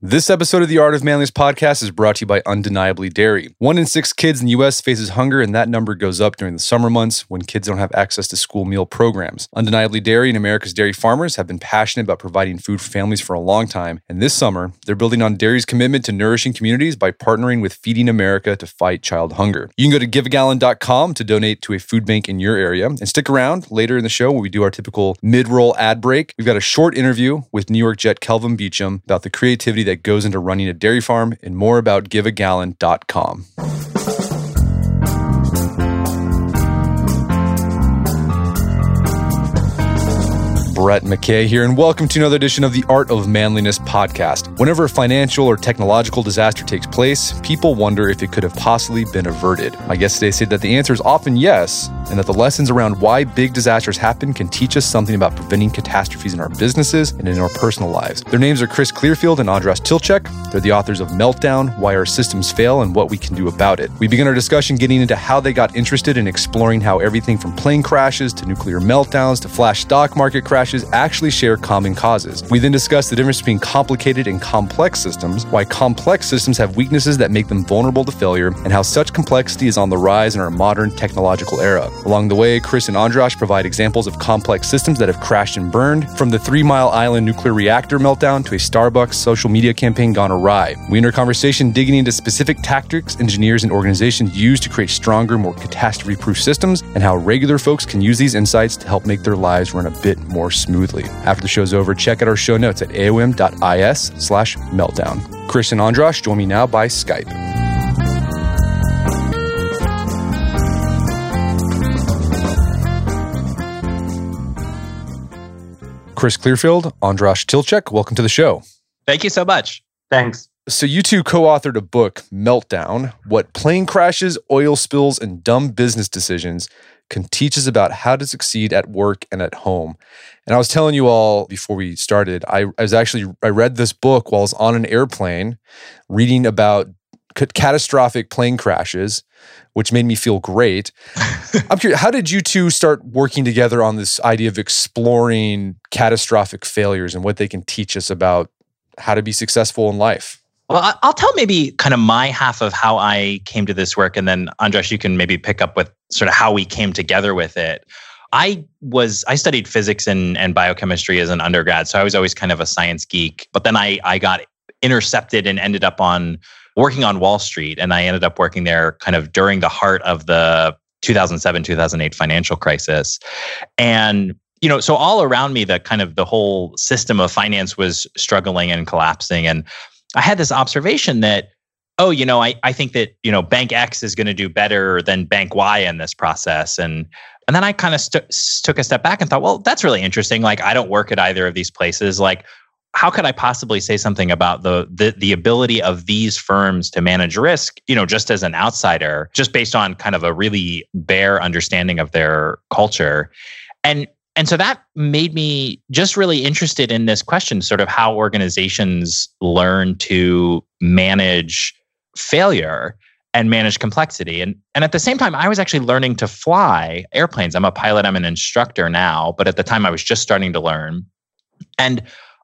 This episode of the Art of Manliness podcast is brought to you by Undeniably Dairy. One in six kids in the U.S. faces hunger, and that number goes up during the summer months when kids don't have access to school meal programs. Undeniably Dairy and America's dairy farmers have been passionate about providing food for families for a long time, and this summer, they're building on dairy's commitment to nourishing communities by partnering with Feeding America to fight child hunger. You can go to giveagallon.com to donate to a food bank in your area, and stick around later in the show when we do our typical mid-roll ad break. We've got a short interview with New York Jet Kelvin Beachum about the creativity that goes into running a dairy farm and more about giveagallon.com. Brett McKay here, and welcome to another edition of the Art of Manliness podcast. Whenever a financial or technological disaster takes place, people wonder if it could have possibly been averted. My guests today say that the answer is often yes, and that the lessons around why big disasters happen can teach us something about preventing catastrophes in our businesses and in our personal lives. Their names are Chris Clearfield and Andras Tilcsik. They're the authors of Meltdown Why Our Systems Fail and What We Can Do About It. We begin our discussion getting into how they got interested in exploring how everything from plane crashes to nuclear meltdowns to flash stock market crashes actually share common causes. We then discuss the difference between complicated and complex systems, why complex systems have weaknesses that make them vulnerable to failure, and how such complexity is on the rise in our modern technological era. Along the way, Chris and Andras provide examples of complex systems that have crashed and burned, from the Three Mile Island nuclear reactor meltdown to a Starbucks social media campaign gone awry. We enter conversation digging into specific tactics engineers and organizations use to create stronger, more catastrophe proof systems, and how regular folks can use these insights to help make their lives run a bit more smoothly. After the show's over, check out our show notes at aom.is slash meltdown. Chris and Andras join me now by Skype. Chris Clearfield, Andras Tilcsik, welcome to the show. Thank you so much. Thanks. So, you two co authored a book, Meltdown What Plane Crashes, Oil Spills, and Dumb Business Decisions Can Teach Us About How to Succeed at Work and at Home. And I was telling you all before we started, I, I was actually, I read this book while I was on an airplane reading about catastrophic plane crashes, which made me feel great. I'm curious, how did you two start working together on this idea of exploring catastrophic failures and what they can teach us about how to be successful in life? Well, I'll tell maybe kind of my half of how I came to this work, and then Andras, you can maybe pick up with sort of how we came together with it. I was I studied physics and, and biochemistry as an undergrad, so I was always kind of a science geek. But then I I got intercepted and ended up on working on Wall Street, and I ended up working there kind of during the heart of the 2007 2008 financial crisis, and you know so all around me the kind of the whole system of finance was struggling and collapsing and i had this observation that oh you know i, I think that you know bank x is going to do better than bank y in this process. And and then i kind of st- took a step back and thought well that's really interesting. Like i don't work at either of these places. Like how could i possibly say something about the, the the ability of these firms to manage risk you know just as an outsider just based on kind of a really bare understanding of their culture? And and so that made me just really interested in this question sort of how organizations learn to manage failure and manage complexity. And and at the same time I was actually learning to fly airplanes. I'm a pilot I'm an instructor now but at the time I was just starting to learn. And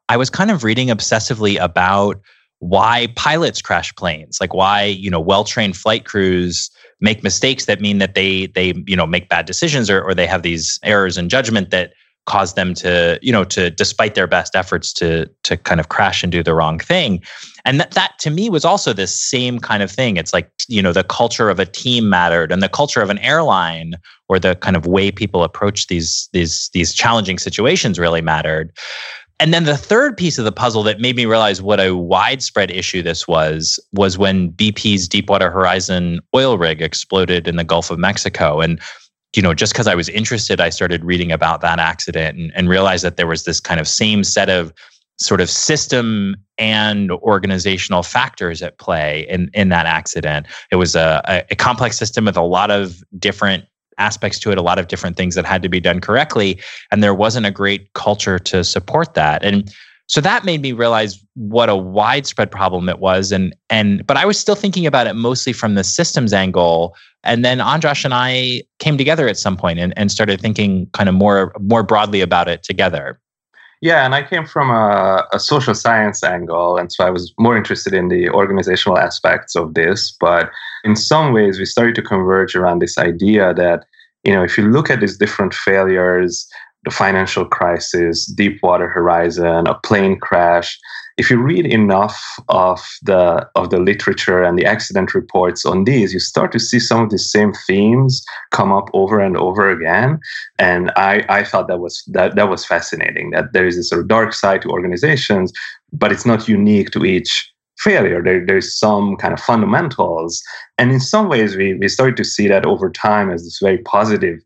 I was kind of reading obsessively about why pilots crash planes like why you know well-trained flight crews make mistakes that mean that they they you know make bad decisions or, or they have these errors in judgment that cause them to you know to despite their best efforts to to kind of crash and do the wrong thing. And that, that to me was also this same kind of thing. It's like you know the culture of a team mattered and the culture of an airline or the kind of way people approach these these these challenging situations really mattered and then the third piece of the puzzle that made me realize what a widespread issue this was was when BP's Deepwater Horizon oil rig exploded in the Gulf of Mexico. And, you know, just because I was interested, I started reading about that accident and, and realized that there was this kind of same set of sort of system and organizational factors at play in, in that accident. It was a, a complex system with a lot of different aspects to it, a lot of different things that had to be done correctly. And there wasn't a great culture to support that. And so that made me realize what a widespread problem it was. And and but I was still thinking about it mostly from the systems angle. And then Andras and I came together at some point and, and started thinking kind of more more broadly about it together. Yeah, and I came from a, a, social science angle, and so I was more interested in the organizational aspects of this. But in some ways, we started to converge around this idea that, you know, if you look at these different failures, the financial crisis, Deepwater Horizon, a plane crash, if you read enough of the of the literature and the accident reports on these, you start to see some of the same themes come up over and over again. And I, I thought that was that that was fascinating. That there is this sort of dark side to organizations, but it's not unique to each failure. There, there's some kind of fundamentals. And in some ways, we, we started to see that over time as this very positive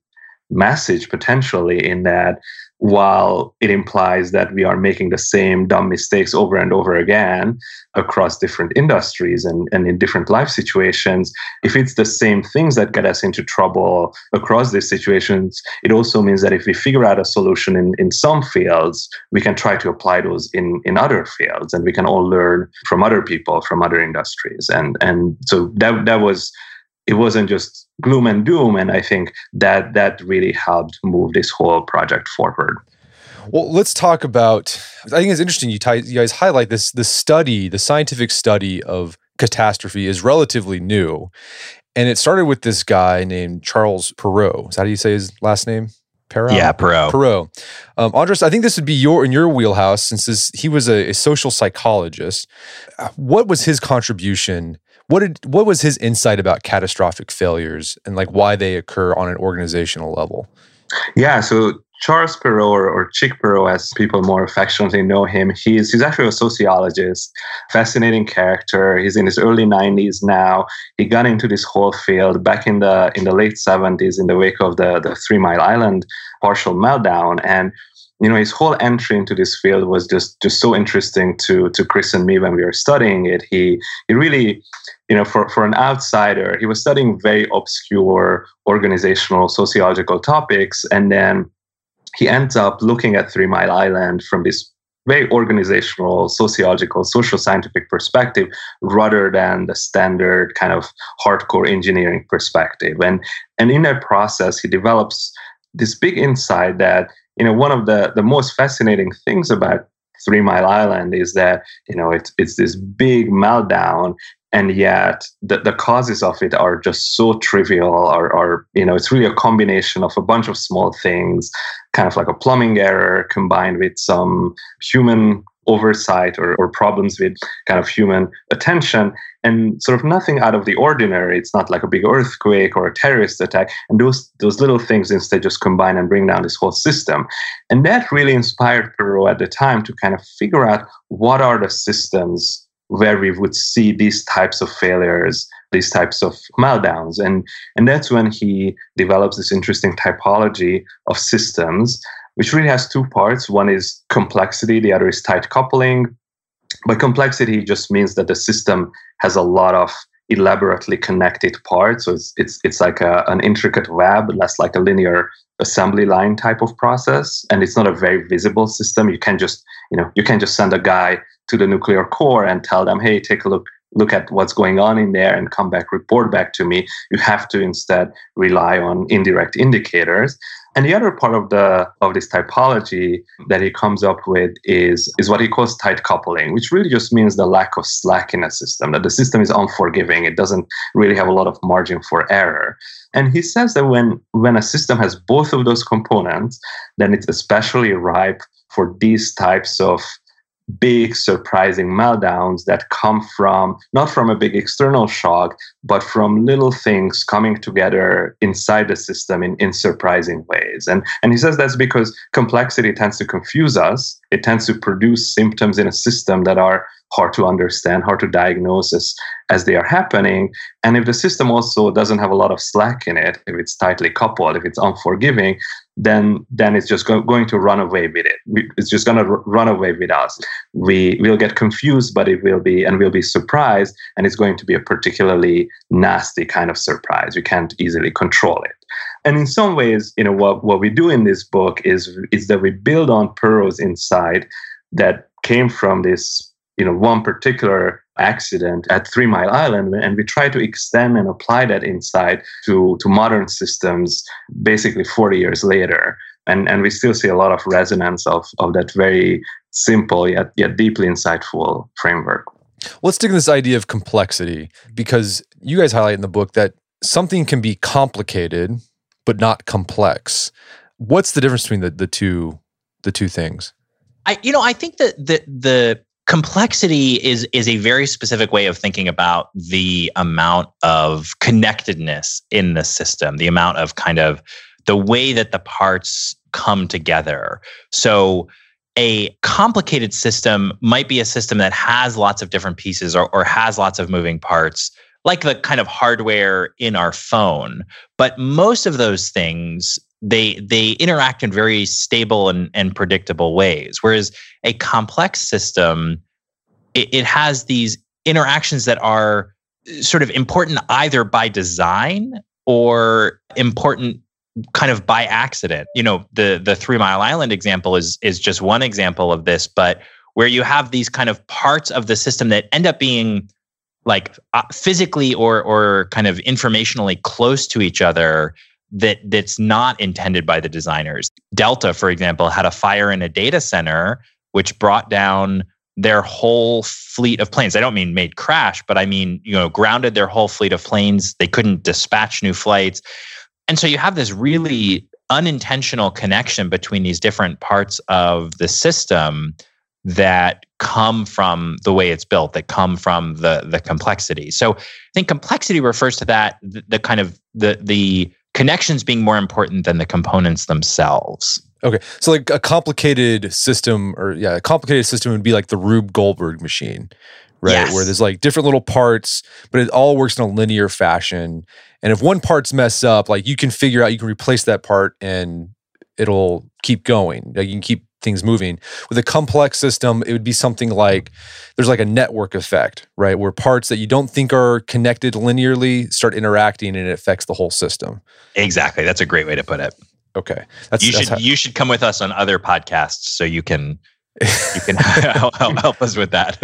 message potentially in that while it implies that we are making the same dumb mistakes over and over again across different industries and, and in different life situations, if it's the same things that get us into trouble across these situations, it also means that if we figure out a solution in, in some fields, we can try to apply those in, in other fields and we can all learn from other people from other industries. And and so that that was it wasn't just gloom and doom and i think that that really helped move this whole project forward well let's talk about i think it's interesting you, t- you guys highlight this the study the scientific study of catastrophe is relatively new and it started with this guy named charles perrow is that how you say his last name Perrow? Yeah, Perrow. Perrow. Um, Andras, I think this would be your in your wheelhouse since this, he was a, a social psychologist. What was his contribution what did what was his insight about catastrophic failures and like why they occur on an organizational level? Yeah, so Charles Perrow, or, or Chick Perrow, as people more affectionately know him, he's he's actually a sociologist, fascinating character. He's in his early 90s now. He got into this whole field back in the in the late 70s in the wake of the the Three Mile Island partial meltdown, and you know his whole entry into this field was just just so interesting to to Chris and me when we were studying it. He he really you know, for, for an outsider, he was studying very obscure organizational sociological topics. And then he ends up looking at Three Mile Island from this very organizational, sociological, social scientific perspective rather than the standard kind of hardcore engineering perspective. And, and in that process, he develops this big insight that, you know, one of the, the most fascinating things about Three Mile Island is that you know it's it's this big meltdown, and yet the, the causes of it are just so trivial or, or you know it's really a combination of a bunch of small things kind of like a plumbing error combined with some human oversight or, or problems with kind of human attention. And sort of nothing out of the ordinary. It's not like a big earthquake or a terrorist attack. And those those little things instead just combine and bring down this whole system. And that really inspired Perrow at the time to kind of figure out what are the systems where we would see these types of failures, these types of meltdowns. And, and that's when he develops this interesting typology of systems, which really has two parts. One is complexity, the other is tight coupling. But complexity just means that the system has a lot of elaborately connected parts. So it's it's it's like a, an intricate web, less like a linear assembly line type of process. And it's not a very visible system. You can just, you know, you can just send a guy to the nuclear core and tell them, hey, take a look look at what's going on in there and come back report back to me you have to instead rely on indirect indicators and the other part of the of this typology that he comes up with is is what he calls tight coupling, which really just means the lack of slack in a system, that the system is unforgiving. It doesn't really have a lot of margin for error. And he says that when when a system has both of those components, then it's especially ripe for these types of big surprising meltdowns that come from not from a big external shock but from little things coming together inside the system in, in surprising ways. And and he says that's because complexity tends to confuse us. It tends to produce symptoms in a system that are hard to understand, hard to diagnose as they are happening. And if the system also doesn't have a lot of slack in it, if it's tightly coupled, if it's unforgiving, then then it's just go, going to run away with it. It's just going to r- run away with us. We will get confused, but it will be and we'll be surprised, and it's going to be a particularly nasty kind of surprise. We can't easily control it. And in some ways, you know, what, what we do in this book is is that we build on Perrow's insight that came from this you know one particular accident at Three Mile Island, and we try to extend and apply that insight to to modern systems, basically 40 years later. And, and we still see a lot of resonance of, of that very simple yet, yet deeply insightful framework. Let's dig into this idea of complexity because you guys highlight in the book that something can be complicated but not complex. What's the difference between the, the two the two things? I you know I think that the the complexity is is a very specific way of thinking about the amount of connectedness in the system, the amount of kind of the way that the parts come together. So a complicated system might be a system that has lots of different pieces or, or has lots of moving parts like the kind of hardware in our phone but most of those things they they interact in very stable and, and predictable ways. Whereas a complex system it, it has these interactions that are sort of important either by design or important kind of by accident. You know the the three mile island example is is just one example of this but where you have these kind of parts of the system that end up being like uh, physically or or kind of informationally close to each other that that's not intended by the designers. Delta, for example, had a fire in a data center which brought down their whole fleet of planes. I don't mean made crash, but I mean, you know, grounded their whole fleet of planes. They couldn't dispatch new flights. And so you have this really unintentional connection between these different parts of the system that come from the way it's built that come from the the complexity so i think complexity refers to that the, the, kind of the the connections being more important than the components themselves. Okay so like a complicated system or yeah a complicated system would be like the rube goldberg machine right? Yes. where there's like different little parts but it all works in a linear fashion. And if one part's messed up like you can figure out you can replace that part and it'll keep going. Like you can keep things moving. With a complex system, it would be something like there's like a network effect, right? Where parts that you don't think are connected linearly start interacting and it affects the whole system. Exactly. That's a great way to put it. Okay. That's, you that's should how- you should come with us on other podcasts so you can you can help, help us with that.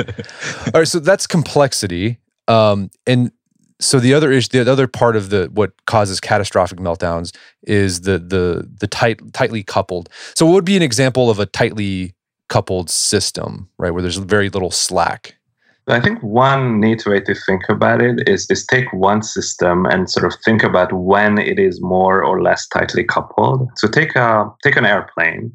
All right, so that's complexity. Um, and so the other issue, the other part of the what causes catastrophic meltdowns is the the the tight tightly coupled. So what would be an example of a tightly coupled system, right, where there's very little slack? I think one neat way to think about it is is take one system and sort of think about when it is more or less tightly coupled. So take a take an airplane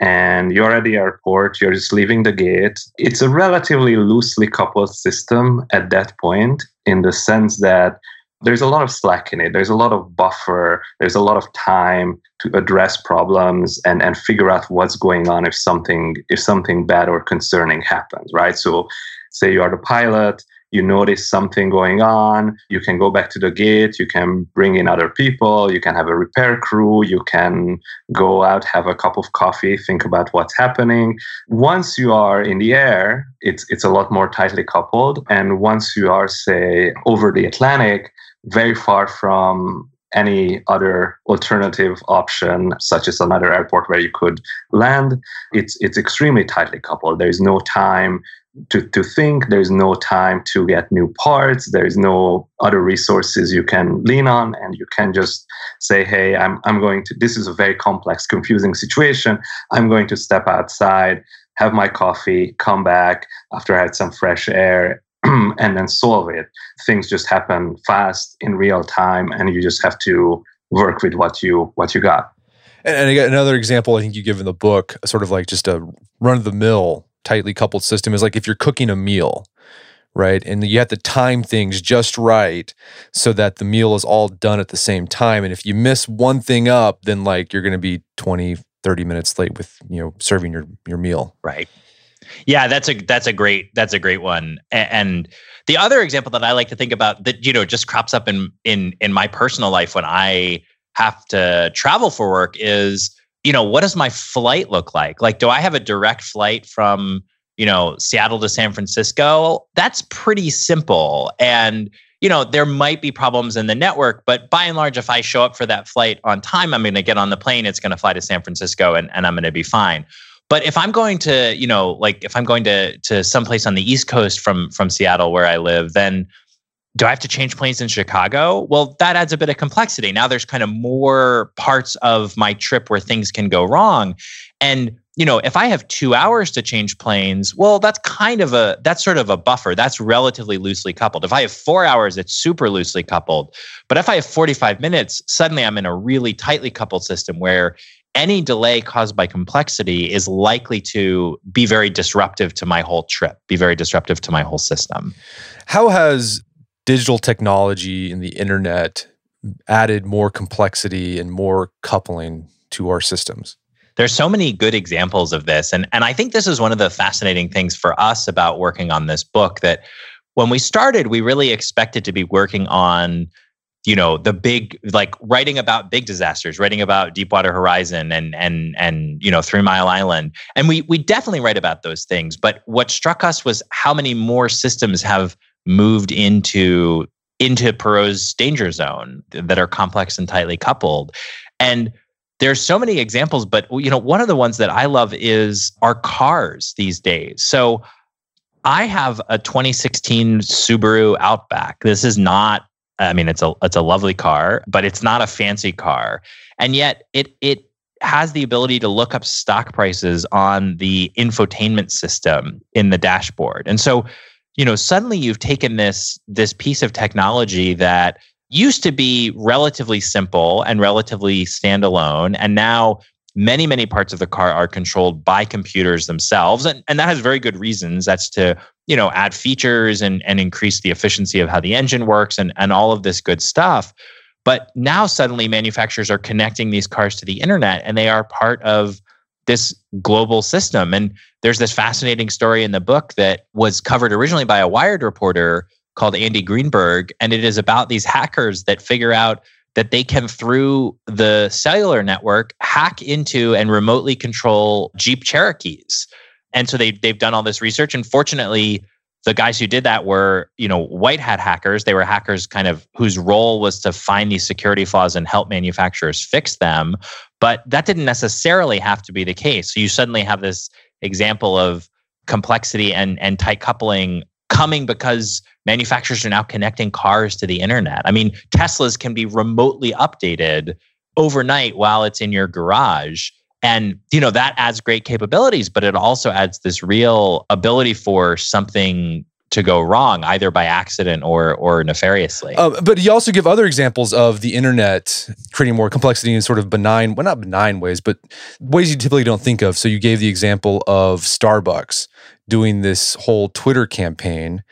and you're at the airport, you're just leaving the gate. It's a relatively loosely coupled system at that point, in the sense that there's a lot of slack in it. There's a lot of buffer. There's a lot of time to address problems and, and figure out what's going on if something if something bad or concerning happens, right? So say you are the pilot, you notice something going on, you can go back to the gate, you can bring in other people, you can have a repair crew, you can go out, have a cup of coffee, think about what's happening. Once you are in the air, it's it's a lot more tightly coupled. And once you are, say, over the Atlantic, very far from any other alternative option, such as another airport where you could land, it's it's extremely tightly coupled. There is no time to, to think. There's no time to get new parts. There's no other resources you can lean on. And you can just say, hey, I'm, I'm going to, this is a very complex, confusing situation. I'm going to step outside, have my coffee, come back after I had some fresh air, and then solve it. Things just happen fast in real time, and you just have to work with what you what you got. And, and another example I think you give in the book, sort of like just a run of the mill tightly coupled system is like if you're cooking a meal, right? And you have to time things just right so that the meal is all done at the same time. And if you miss one thing up, then like you're going to be 20, 30 minutes late with, you know, serving your your meal. Right. Yeah, that's a that's a great that's a great one. And the other example that I like to think about that you know just crops up in in in my personal life when I have to travel for work is you know, what does my flight look like? Like, do I have a direct flight from, you know, Seattle to San Francisco? That's pretty simple. And, you know, there might be problems in the network, but by and large, if I show up for that flight on time, I'm going to get on the plane, it's going to fly to San Francisco and, and I'm going to be fine. But if I'm going to, you know, like if I'm going to to someplace on the East Coast from from Seattle where I live, then do I have to change planes in Chicago? Well, that adds a bit of complexity. Now there's kind of more parts of my trip where things can go wrong. And you know, if I have two hours to change planes, well, that's kind of a that's sort of a buffer. That's relatively loosely coupled. If I have four hours, it's super loosely coupled. But if I have 45 minutes, suddenly I'm in a really tightly coupled system where any delay caused by complexity is likely to be very disruptive to my whole trip, be very disruptive to my whole system. How has digital technology and the internet added more complexity and more coupling to our systems? There's so many good examples of this. And, and I think this is one of the fascinating things for us about working on this book that when we started, we really expected to be working on you know the big like writing about big disasters writing about deepwater horizon and and and you know three mile island and we we definitely write about those things but what struck us was how many more systems have moved into into Perrow's danger zone that are complex and tightly coupled. And there's so many examples, but you know, one of the ones that I love is our cars these days. So I have a 2016 Subaru Outback. This is not I mean it's a it's a lovely car, but it's not a fancy car. And yet it it has the ability to look up stock prices on the infotainment system in the dashboard. And so you know suddenly you've taken this this piece of technology that used to be relatively simple and relatively standalone and now many many parts of the car are controlled by computers themselves and, and that has very good reasons that's to you know add features and, and increase the efficiency of how the engine works and, and all of this good stuff. But now suddenly manufacturers are connecting these cars to the internet and they are part of this global system. And there's this fascinating story in the book that was covered originally by a Wired reporter called Andy Greenberg. And it is about these hackers that figure out that they can, through the cellular network, hack into and remotely control Jeep Cherokees. And so they, they've done all this research. And fortunately, the guys who did that were, you know, white hat hackers. They were hackers kind of whose role was to find these security flaws and help manufacturers fix them. But that didn't necessarily have to be the case. So you suddenly have this example of complexity and, and tight coupling coming because manufacturers are now connecting cars to the internet. I mean, Teslas can be remotely updated overnight while it's in your garage and you know that adds great capabilities but it also adds this real ability for something to go wrong either by accident or or nefariously uh, but you also give other examples of the internet creating more complexity in sort of benign well not benign ways but ways you typically don't think of so you gave the example of starbucks doing this whole twitter campaign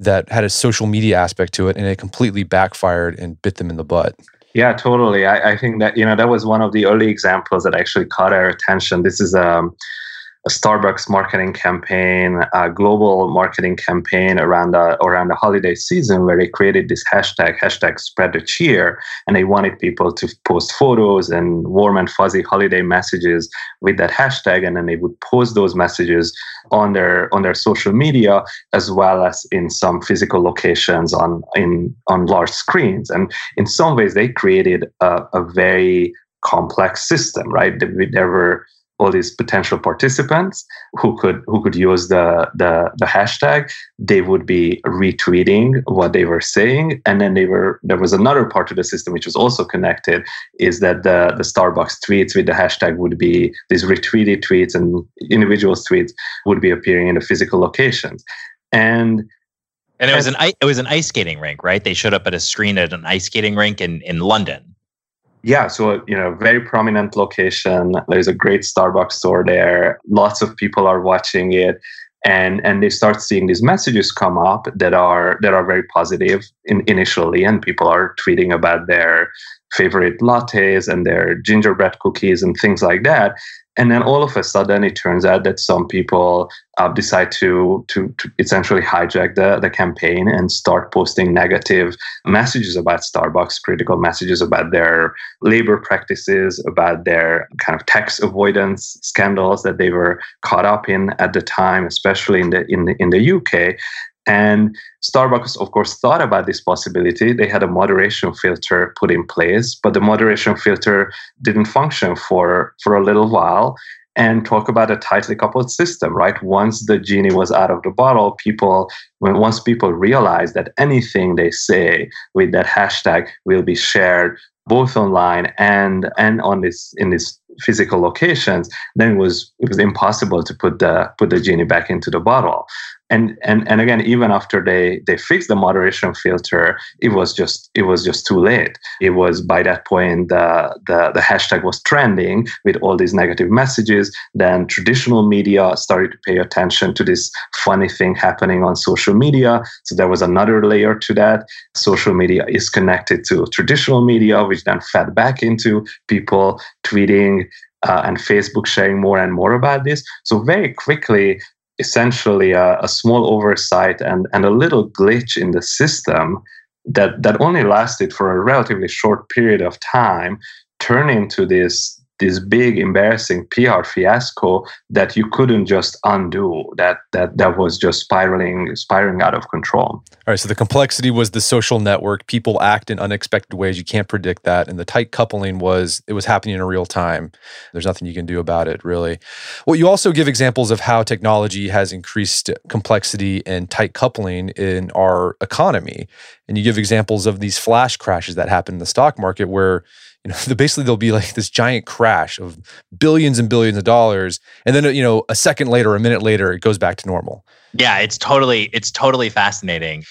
that had a social media aspect to it and it completely backfired and bit them in the butt yeah, totally. I, I, think that you know that was one of the early examples that actually caught our attention. This is um, a Starbucks marketing campaign, a global marketing campaign around the around the holiday season, where they created this hashtag hashtag spread the cheer, and they wanted people to post photos and warm and fuzzy holiday messages with that hashtag, and then they would post those messages on their on their social media as well as in some physical locations on in on large screens. And in some ways, they created a, a very complex system, right? There were all these potential participants who could who could use the, the the hashtag they would be retweeting what they were saying. And then they were there was another part of the system which was also connected is that the the starbucks tweets with the hashtag would be these retweeted tweets and individual tweets would be appearing in the physical locations. And and it was an it was an ice skating rink right? They showed up at a screen at an ice skating rink in in london yeah, so you know, very prominent location. There's a great Starbucks store there. Lots of people are watching it, and and they start seeing these messages come up that are that are very positive in, initially, and people are tweeting about their favorite lattes and their gingerbread cookies and things like that. And then all of a sudden it turns out that some people uh, decide to, to, to essentially hijack the, the campaign and start posting negative messages about starbucks critical messages about their labor practices about their kind of tax avoidance scandals that they were caught up in at the time especially in the in the, in the uk and Starbucks, of course, thought about this possibility. They had a moderation filter put in place, but the moderation filter didn't function for, for a little while. and talk about a tightly coupled system, right? Once the genie was out of the bottle, people, when once people realized that anything they say with that hashtag will be shared both online and and on this in these physical locations, then it was it was impossible to put the put the genie back into the bottle and and and again even after they they fixed the moderation filter it was just it was just too late. It was by that point the the, the hashtag was trending with all these negative messages. Then traditional media started to pay attention to this funny thing happening on social media. So there was another layer to that. Social media is connected to traditional media which then fed back into people tweeting uh, and Facebook sharing more and more about this. So very quickly, essentially a, a, small oversight and, and a little glitch in the system that, that only lasted for a relatively short period of time turn into this this big embarrassing PR fiasco that you couldn't just undo. That that that was just spiraling spiraling out of control. All right. So the complexity was the social network. People act in unexpected ways. You can't predict that. And the tight coupling was it was happening in real time. There's nothing you can do about it, really. Well, you also give examples of how technology has increased complexity and tight coupling in our economy. And you give examples of these flash crashes that happen in the stock market where you know, basically there'll be like this giant crash of billions and billions of dollars, and then you know, a second later, a minute later, it goes back to normal. Yeah, it's totally it's totally fascinating,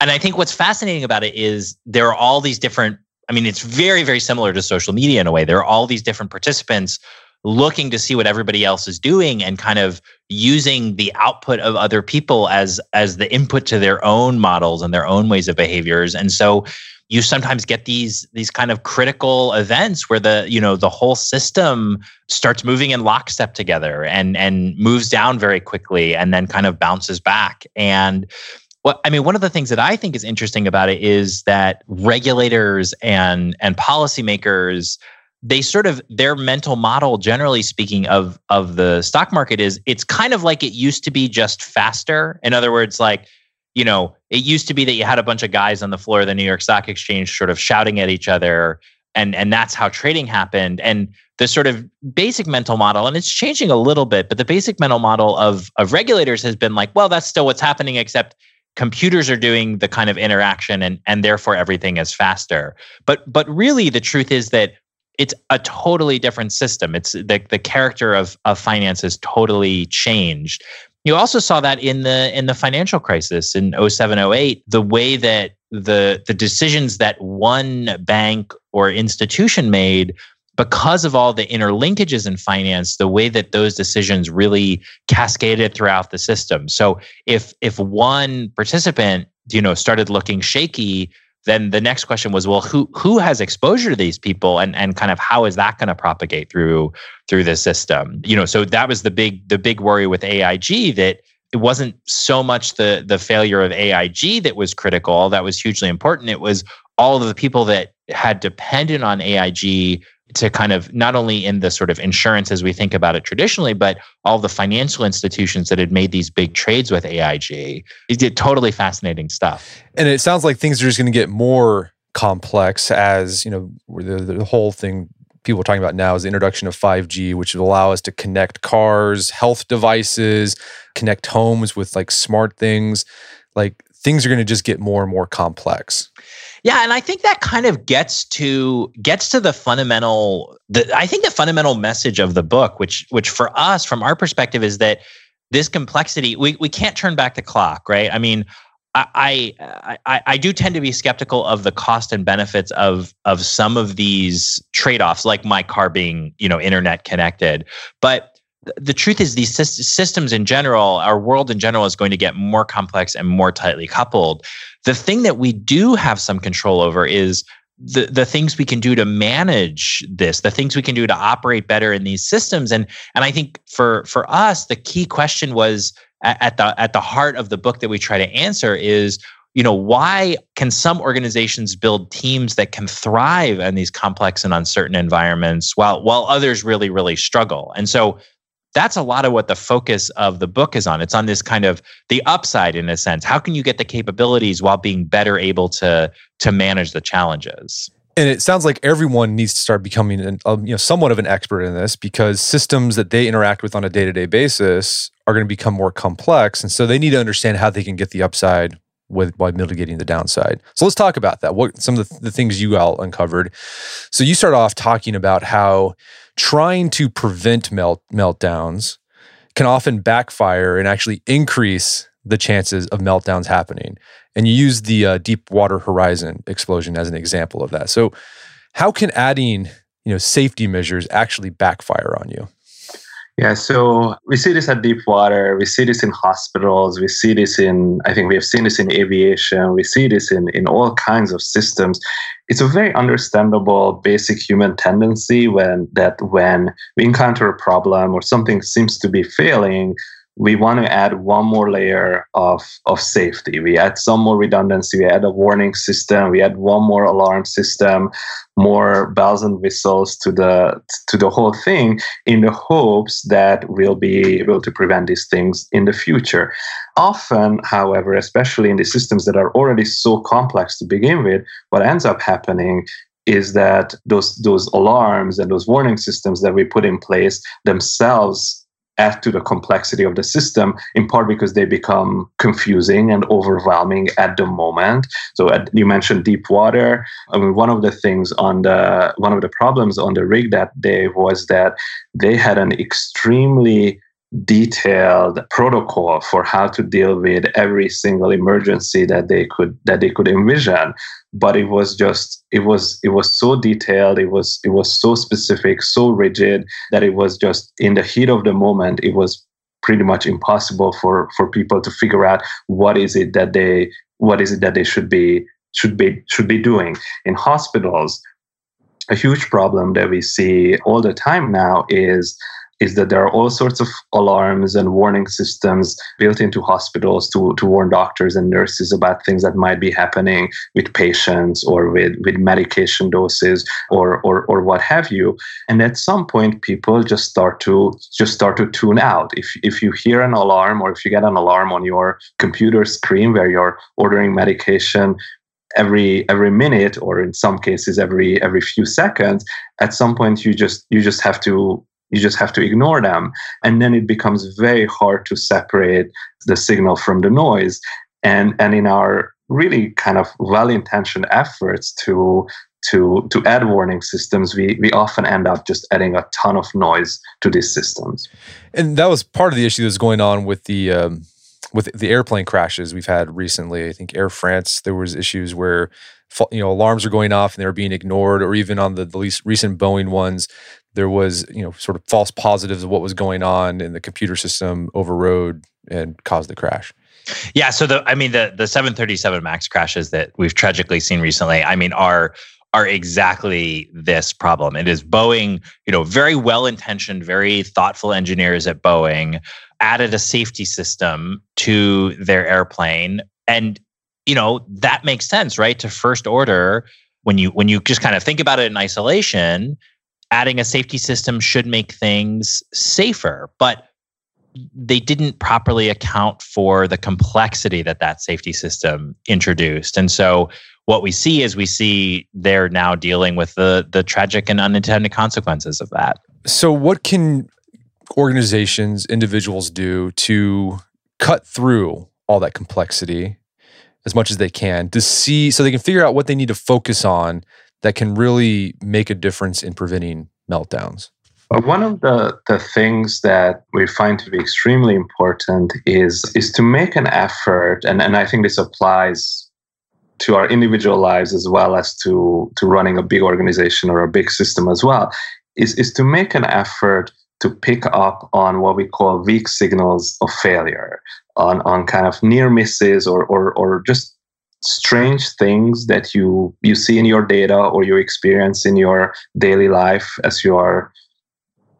and I think what's fascinating about it is there are all these different. I mean, it's very very similar to social media in a way. There are all these different participants looking to see what everybody else is doing and kind of using the output of other people as as the input to their own models and their own ways of behaviors and so you sometimes get these these kind of critical events where the you know the whole system starts moving in lockstep together and and moves down very quickly and then kind of bounces back and what I mean, one of the things that I think is interesting about it is that regulators and and policymakers, they sort of their mental model, generally speaking, of of the stock market is it's kind of like it used to be, just faster. In other words, like you know, it used to be that you had a bunch of guys on the floor of the New York Stock Exchange sort of shouting at each other and and that's how trading happened. And the sort of basic mental model and it's changing a little bit but the basic mental model of of regulators has been like well that's still what's happening except computers are doing the kind of interaction and and therefore everything is faster. But but really the truth is that it's a totally different system. It's the the character of of finance has totally changed you also saw that in the in the financial crisis in 0708, the way that the the decisions that one bank or institution made because of all the interlinkages in finance the way that those decisions really cascaded throughout the system. So if if one participant you know started looking shaky then the next question was well who who has exposure to these people and and kind of how is that going to propagate through through the system? You know so that was the big the big worry with AIG that it wasn't so much the the failure of AIG that was critical. That was hugely important. It was all of the people that had depended on AIG to kind of not only in the sort of insurance as we think about it traditionally, but all the financial institutions that had made these big trades with AIG. It did totally fascinating stuff. And it sounds like things are just going to get more complex as, you know, the, the whole thing people are talking about now is the introduction of 5G, which will allow us to connect cars, health devices, connect homes with like smart things. Like things are going to just get more and more complex. Yeah, and I think that kind of gets to gets to the fundamental the I think the fundamental message of the book which which for us from our perspective is that this complexity we we can't turn back the clock, right? I mean, I, I I do tend to be skeptical of the cost and benefits of of some of these trade-offs like my car being, you know, internet connected. But the truth is these systems in general our world in general is going to get more complex and more tightly coupled. The thing that we do have some control over is the, the things we can do to manage this the things we can do to operate better in these systems. And and i think for for us the key question was at, the at the heart of the book that we try to answer is you know why can some organizations build teams that can thrive in these complex and uncertain environments while while others really really struggle? And so that's a lot of what the focus of the book is on. It's on this kind of the upside in a sense. How can you get the capabilities while being better able to to manage the challenges? And it sounds like everyone needs to start becoming an, um, you know somewhat of an expert in this because systems that they interact with on a day-to-day basis are going to become more complex and so they need to understand how they can get the upside with while mitigating the downside. So let's talk about that. What some of the, the things you all uncovered. So you start off talking about how trying to prevent melt meltdowns can often backfire and actually increase the chances of meltdowns happening. And you use the uh, Deepwater Horizon explosion as an example of that. So, how can adding you know safety measures actually backfire on you? Yeah, so we see this at Deepwater, we see this in hospitals, we see this in, I think we have seen this in aviation, we see this in, in all kinds of systems. It's a very understandable basic human tendency when that when we encounter a problem or something seems to be failing, we want to add one more layer of, of safety. We add some more redundancy, we add a warning system, we add one more alarm system, more bells and whistles to the to the whole thing in the hopes that we'll be able to prevent these things in the future. Often, however, especially in the systems that are already so complex to begin with, what ends up happening is that those those alarms and those warning systems that we put in place themselves add to the complexity of the system, in part because they become confusing and overwhelming at the moment. So at, you mentioned deep water. I mean, one of the things on the one of the problems on the rig that day was that they had an extremely detailed protocol for how to deal with every single emergency that they could that they could envision. But it was just it was it was so detailed it was it was so specific so rigid that it was just in the heat of the moment it was pretty much impossible for for people to figure out what is it that they what is it that they should be should be should be doing. In hospitals a huge problem that we see all the time now is is that there are all sorts of alarms and warning systems built into hospitals to, to warn doctors and nurses about things that might be happening with patients or with, with medication doses or, or, or what have you. And at some point, people just start to just start to tune out. If, if you hear an alarm or if you get an alarm on your computer screen where you're ordering medication, every every minute or in some cases every every few seconds at some point you just you just have to you just have to ignore them. And then it becomes very hard to separate the signal from the noise. And, and in our really kind of well-intentioned efforts to to to add warning systems, we we often end up just adding a ton of noise to these systems. And that was part of the issue that was going on with the um, with the airplane crashes we've had recently. I think Air France there was issues where you know alarms are going off and they were being ignored, or even on the, the least recent Boeing ones, there was you know sort of false positives of what was going on and the computer system overrode and caused the crash. Yeah so the i mean the the 737 max crashes that we've tragically seen recently i mean are are exactly this problem. It is boeing you know very well intentioned very thoughtful engineers at boeing added a safety system to their airplane. And you know that makes sense right? To first order when you when you just kind of think about it in isolation adding a safety system should make things safer, but they didn't properly account for the complexity that that safety system introduced. And so what we see is we see they're now dealing with the the tragic and unintended consequences of that. So what can organizations, individuals do to cut through all that complexity as much as they can to see so they can figure out what they need to focus on that can really make a difference in preventing meltdowns? One of the, the things that we find to be extremely important is, is to make an effort, and, and I think this applies to our individual lives as well as to, to running a big organization or a big system as well, is, is to make an effort to pick up on what we call weak signals of failure, on, on kind of near misses or, or, or just strange things that you you see in your data or you experience in your daily life as you are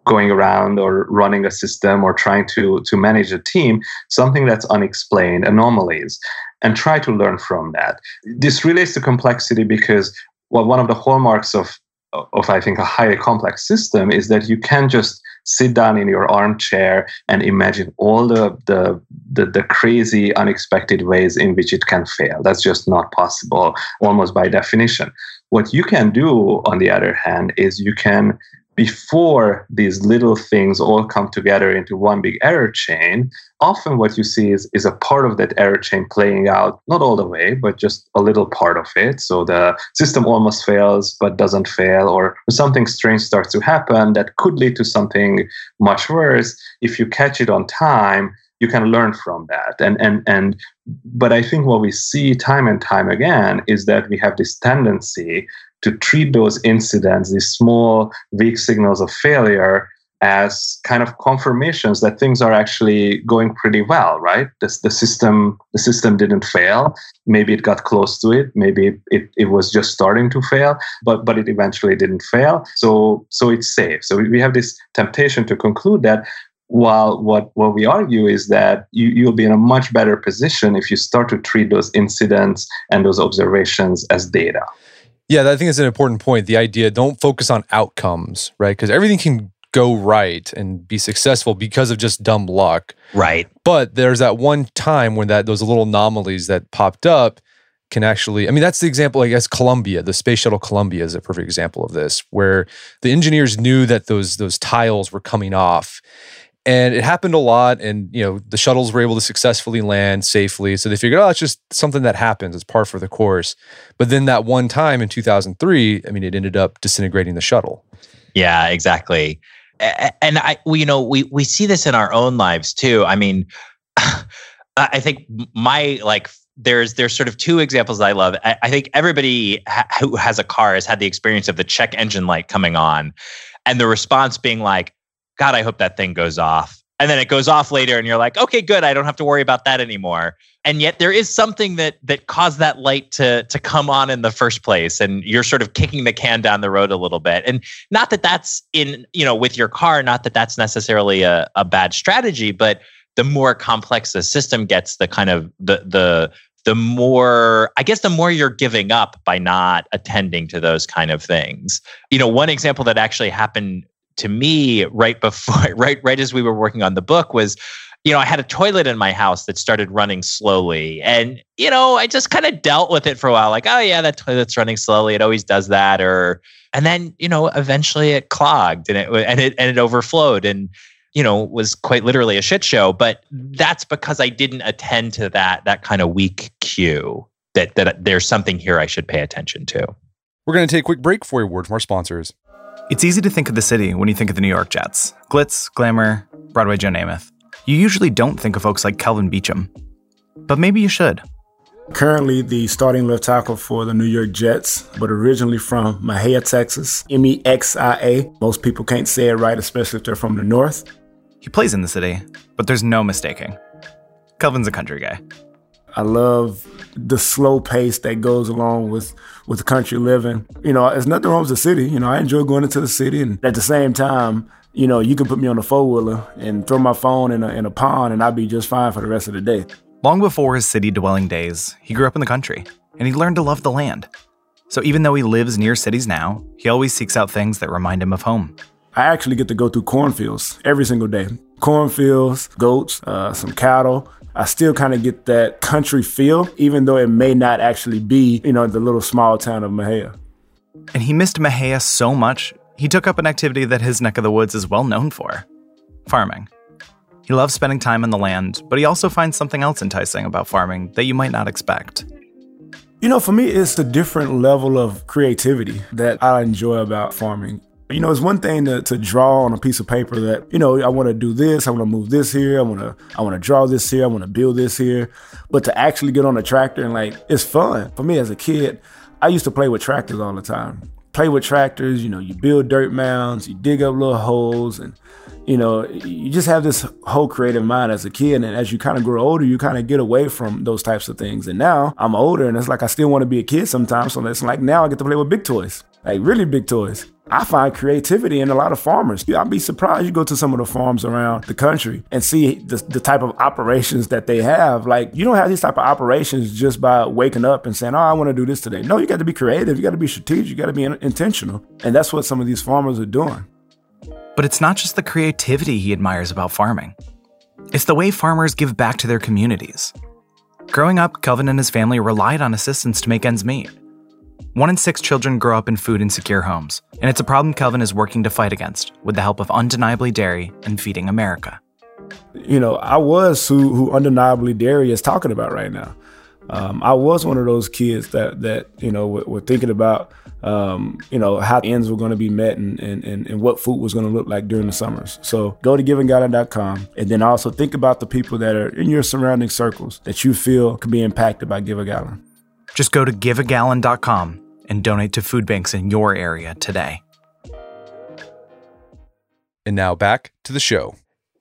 going around or running a system or trying to to manage a team something that's unexplained anomalies and try to learn from that. This relates to complexity because well one of the hallmarks of of i think a highly complex system is that you can just sit down in your armchair and imagine all the, the, the, the crazy, unexpected ways in which it can fail. That's just not possible, almost by definition. What you can do, on the other hand, is you can before these little things all come together into one big error chain, often what you see is, is a part of that error chain playing out, not all the way, but just a little part of it. So the system almost fails, but doesn't fail, or something strange starts to happen that could lead to something much worse. If you catch it on time, you can learn from that. And, and, and, but I think what we see time and time again is that we have this tendency to treat those incidents, these small, weak signals of failure, as kind of confirmations that things are actually going pretty well, right? The, the system, the system didn't fail. Maybe it got close to it. Maybe it, it was just starting to fail, but but it eventually didn't fail. So so it's safe. So we have this temptation to conclude that while what, what we argue is that you, you'll be in a much better position if you start to treat those incidents and those observations as data. Yeah, I think it's an important point. The idea don't focus on outcomes, right? Because everything can go right and be successful because of just dumb luck. Right. But there's that one time when that those little anomalies that popped up can actually I mean that's the example I guess Columbia, the space shuttle Columbia is a perfect example of this where the engineers knew that those those tiles were coming off and it happened a lot and you know the shuttles were able to successfully land safely. So they figured oh it's just something that happens. It's par for the course. But then that one time in 2003 i mean it ended up disintegrating the shuttle. Yeah exactly. And i we, you know we we see this in our own lives too. I mean i think my like there's there's sort of two examples I love. I, I think everybody ha- who has a car has had the experience of the check engine light coming on, and the response being like, God, I hope that thing goes off. And then it goes off later and you're like, okay, good. I don't have to worry about that anymore. And yet there is something that that caused that light to to come on in the first place. And you're sort of kicking the can down the road a little bit. And not that that's in, you know, with your car, not that that's necessarily a, a bad strategy, but the more complex the system gets, the kind of the the the more i guess the more you're giving up by not attending to those kind of things you know one example that actually happened to me right before right right as we were working on the book was you know i had a toilet in my house that started running slowly. And you know i just kind of dealt with it for a while like oh yeah that toilet's running slowly. It always does that or and then you know eventually it clogged and it and it and it overflowed and you know was quite literally a shit show. But that's because i didn't attend to that that kind of weak cue that that there's something here i should pay attention to. We're going to take a quick break for a word from our sponsors it's easy to think of the city when you think of the New York Jets glitz, glamour, Broadway Joe Namath. You usually don't think of folks like Kelvin Beachum. But maybe you should. Currently, the starting left tackle for the New York Jets, but originally from Mexia, Texas. M E X I A. Most people can't say it right, especially if they're from the north. He plays in the city, but there's no mistaking. Kelvin's a country guy. I love the slow pace that goes along with with the country living. You know, there's nothing wrong with the city. You know, I enjoy going into the city, and at the same time, you know, you can put me on a four wheeler and throw my phone in a in a pond, and I'd be just fine for the rest of the day. Long before his city dwelling days, he grew up in the country, and he learned to love the land. So even though he lives near cities now, he always seeks out things that remind him of home. I actually get to go through cornfields every single day. Cornfields, goats, uh, some cattle, I still kind of get that country feel, even though it may not actually be, you know, the little small town of Mexia. And he missed Mexia so much, he took up an activity that his neck of the woods is well known for farming. He loves spending time in the land, but he also finds something else enticing about farming that you might not expect. You know, for me, it's a different level of creativity that I enjoy about farming. You know, it's one thing to, to draw on a piece of paper that, you know, I want to do this, I want to move this here, I want to I want to draw this here, I want to build this here. But to actually get on a tractor and like it's fun. For me as a kid, I used to play with tractors all the time. Play with tractors, you know, you build dirt mounds, you dig up little holes and you know, you just have this whole creative mind as a kid. And as you kind of grow older, you kind of get away from those types of things. And now I'm older and it's like I still want to be a kid sometimes. So it's like now I get to play with big toys, like really big toys. I find creativity in a lot of farmers. I'd be surprised you go to some of the farms around the country and see the, the type of operations that they have. Like you don't have these type of operations just by waking up and saying, "Oh, I want to do this today." No, you got to be creative. You got to be strategic. You got to be intentional, and that's what some of these farmers are doing. But it's not just the creativity he admires about farming, it's the way farmers give back to their communities. Growing up, Kelvin and his family relied on assistance to make ends meet. One in six children grow up in food insecure homes, and it's a problem Kelvin is working to fight against with the help of Undeniably Dairy and Feeding America. You know, I was who, who Undeniably Dairy is talking about right now. Um, I was one of those kids that that you know were, were thinking about um, you know how ends were going to be met and, and, and, and what food was going to look like during the summers. So go to givegallon.com and then also think about the people that are in your surrounding circles that you feel could be impacted by Give a Gallon. Just go to giveagallon.com and donate to food banks in your area today. And now back to the show.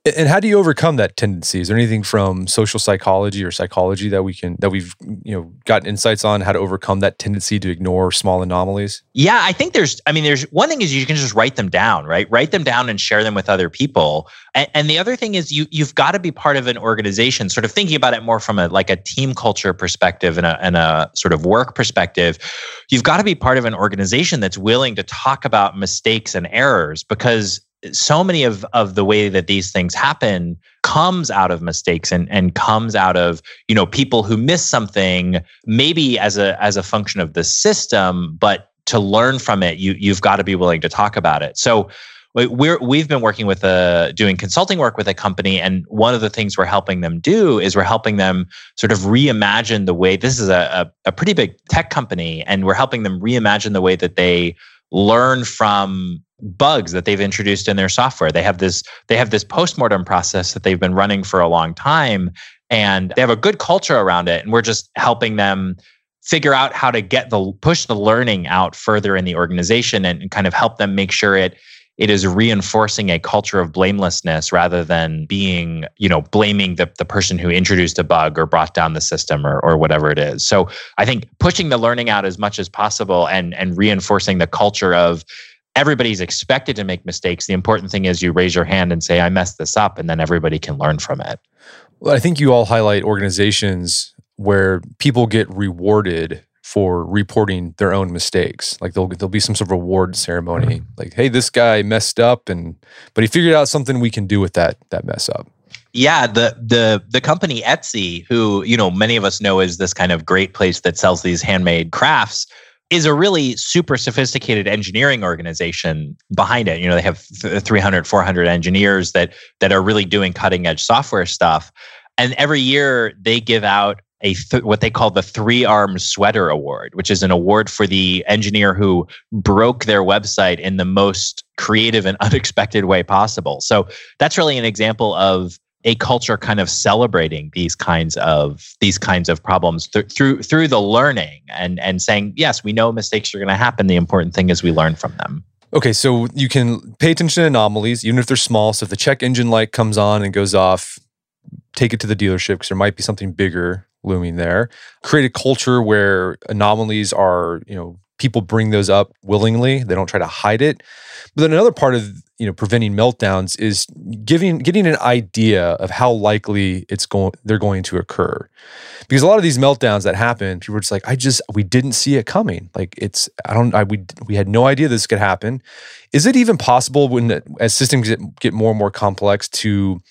And how do you overcome that tendency? Is there anything from social psychology or psychology that we can that we've you know gotten insights on how to overcome that tendency to ignore small anomalies? Yeah, I think there's. I mean, there's one thing is you can just write them down, right? Write them down and share them with other people. And, and the other thing is you you've got to be part of an organization. Sort of thinking about it more from a like a team culture perspective and a and a sort of work perspective. You've got to be part of an organization that's willing to talk about mistakes and errors because so many of of the way that these things happen comes out of mistakes and and comes out of you know people who miss something maybe as a as a function of the system but to learn from it you you've got to be willing to talk about it. So we're we've been working with a doing consulting work with a company and one of the things we're helping them do is we're helping them sort of reimagine the way this is a, a, a pretty big tech company and we're helping them reimagine the way that they learn from bugs that they've introduced in their software. They have this they have this postmortem process that they've been running for a long time and they have a good culture around it and we're just helping them figure out how to get the push the learning out further in the organization and, kind of help them make sure it it is reinforcing a culture of blamelessness rather than being, you know, blaming the, the person who introduced a bug or brought down the system or, or whatever it is. So I think pushing the learning out as much as possible and, and reinforcing the culture of everybody's expected to make mistakes. The important thing is you raise your hand and say, I messed this up, and then everybody can learn from it. Well, I think you all highlight organizations where people get rewarded for reporting their own mistakes. Like there'll there'll be some sort of reward ceremony. Mm-hmm. Like, hey, this guy messed up and but he figured out something we can do with that that mess up. Yeah, the the the company Etsy, who, you know, many of us know is this kind of great place that sells these handmade crafts, is a really super sophisticated engineering organization behind it. You know, they have uh, 300, 400 engineers that that are really doing cutting edge software stuff. And every year they give out a th- what they call the three arm sweater award which is an award for the engineer who broke their website in the most creative and unexpected way possible so that's really an example of a culture kind of celebrating these kinds of these kinds of problems th- through through the learning and and saying yes we know mistakes are going to happen the important thing is we learn from them Okay, so you can pay attention to anomalies, even if they're small. So if the check engine light comes on and goes off, take it to the dealership because there might be something bigger looming there. Create a culture where anomalies are, you know, people bring those up willingly. They don't try to hide it. But then another part of you know preventing meltdowns is giving getting an idea of how likely it's going they're going to occur because a lot of these meltdowns that happen people are just like i just we didn't see it coming like it's i don't i we, we had no idea this could happen is it even possible when as systems get, get more and more complex to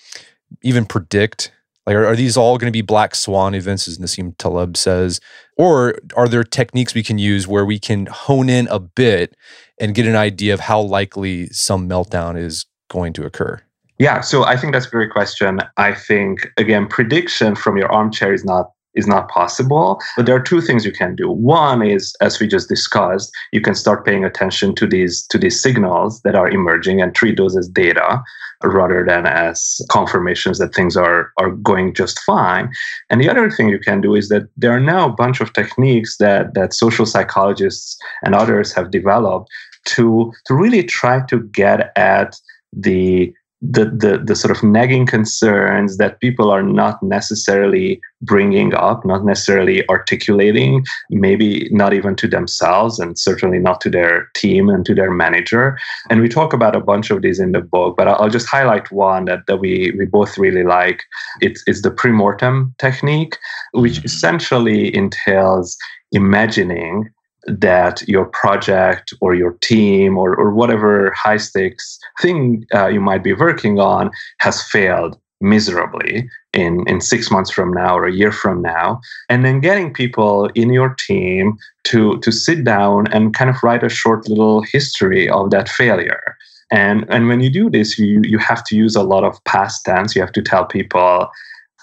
even predict like, are, are these all going to be black swan events, as Nassim Taleb says? Or are there techniques we can use where we can hone in a bit and get an idea of how likely some meltdown is going to occur? Yeah, so I think that's a great question. I think again, prediction from your armchair is not is not possible. But there are two things you can do. One is, as we just discussed, you can start paying attention to these to these signals that are emerging and treat those as data rather than as confirmations that things are are going just fine. And the other thing you can do is that there are now a bunch of techniques that that social psychologists and others have developed to to really try to get at the the, the, the sort of nagging concerns that people are not necessarily bringing up, not necessarily articulating, maybe not even to themselves, and certainly not to their team and to their manager. And we talk about a bunch of these in the book, but I'll just highlight one that, that we, we both really like. It's, it's the premortem technique, which mm-hmm. essentially entails imagining that your project or your team or, or whatever high stakes thing uh, you might be working on has failed miserably in, in six months from now or a year from now. And then getting people in your team to, to sit down and kind of write a short little history of that failure. And, and when you do this, you, you have to use a lot of past tense. You have to tell people,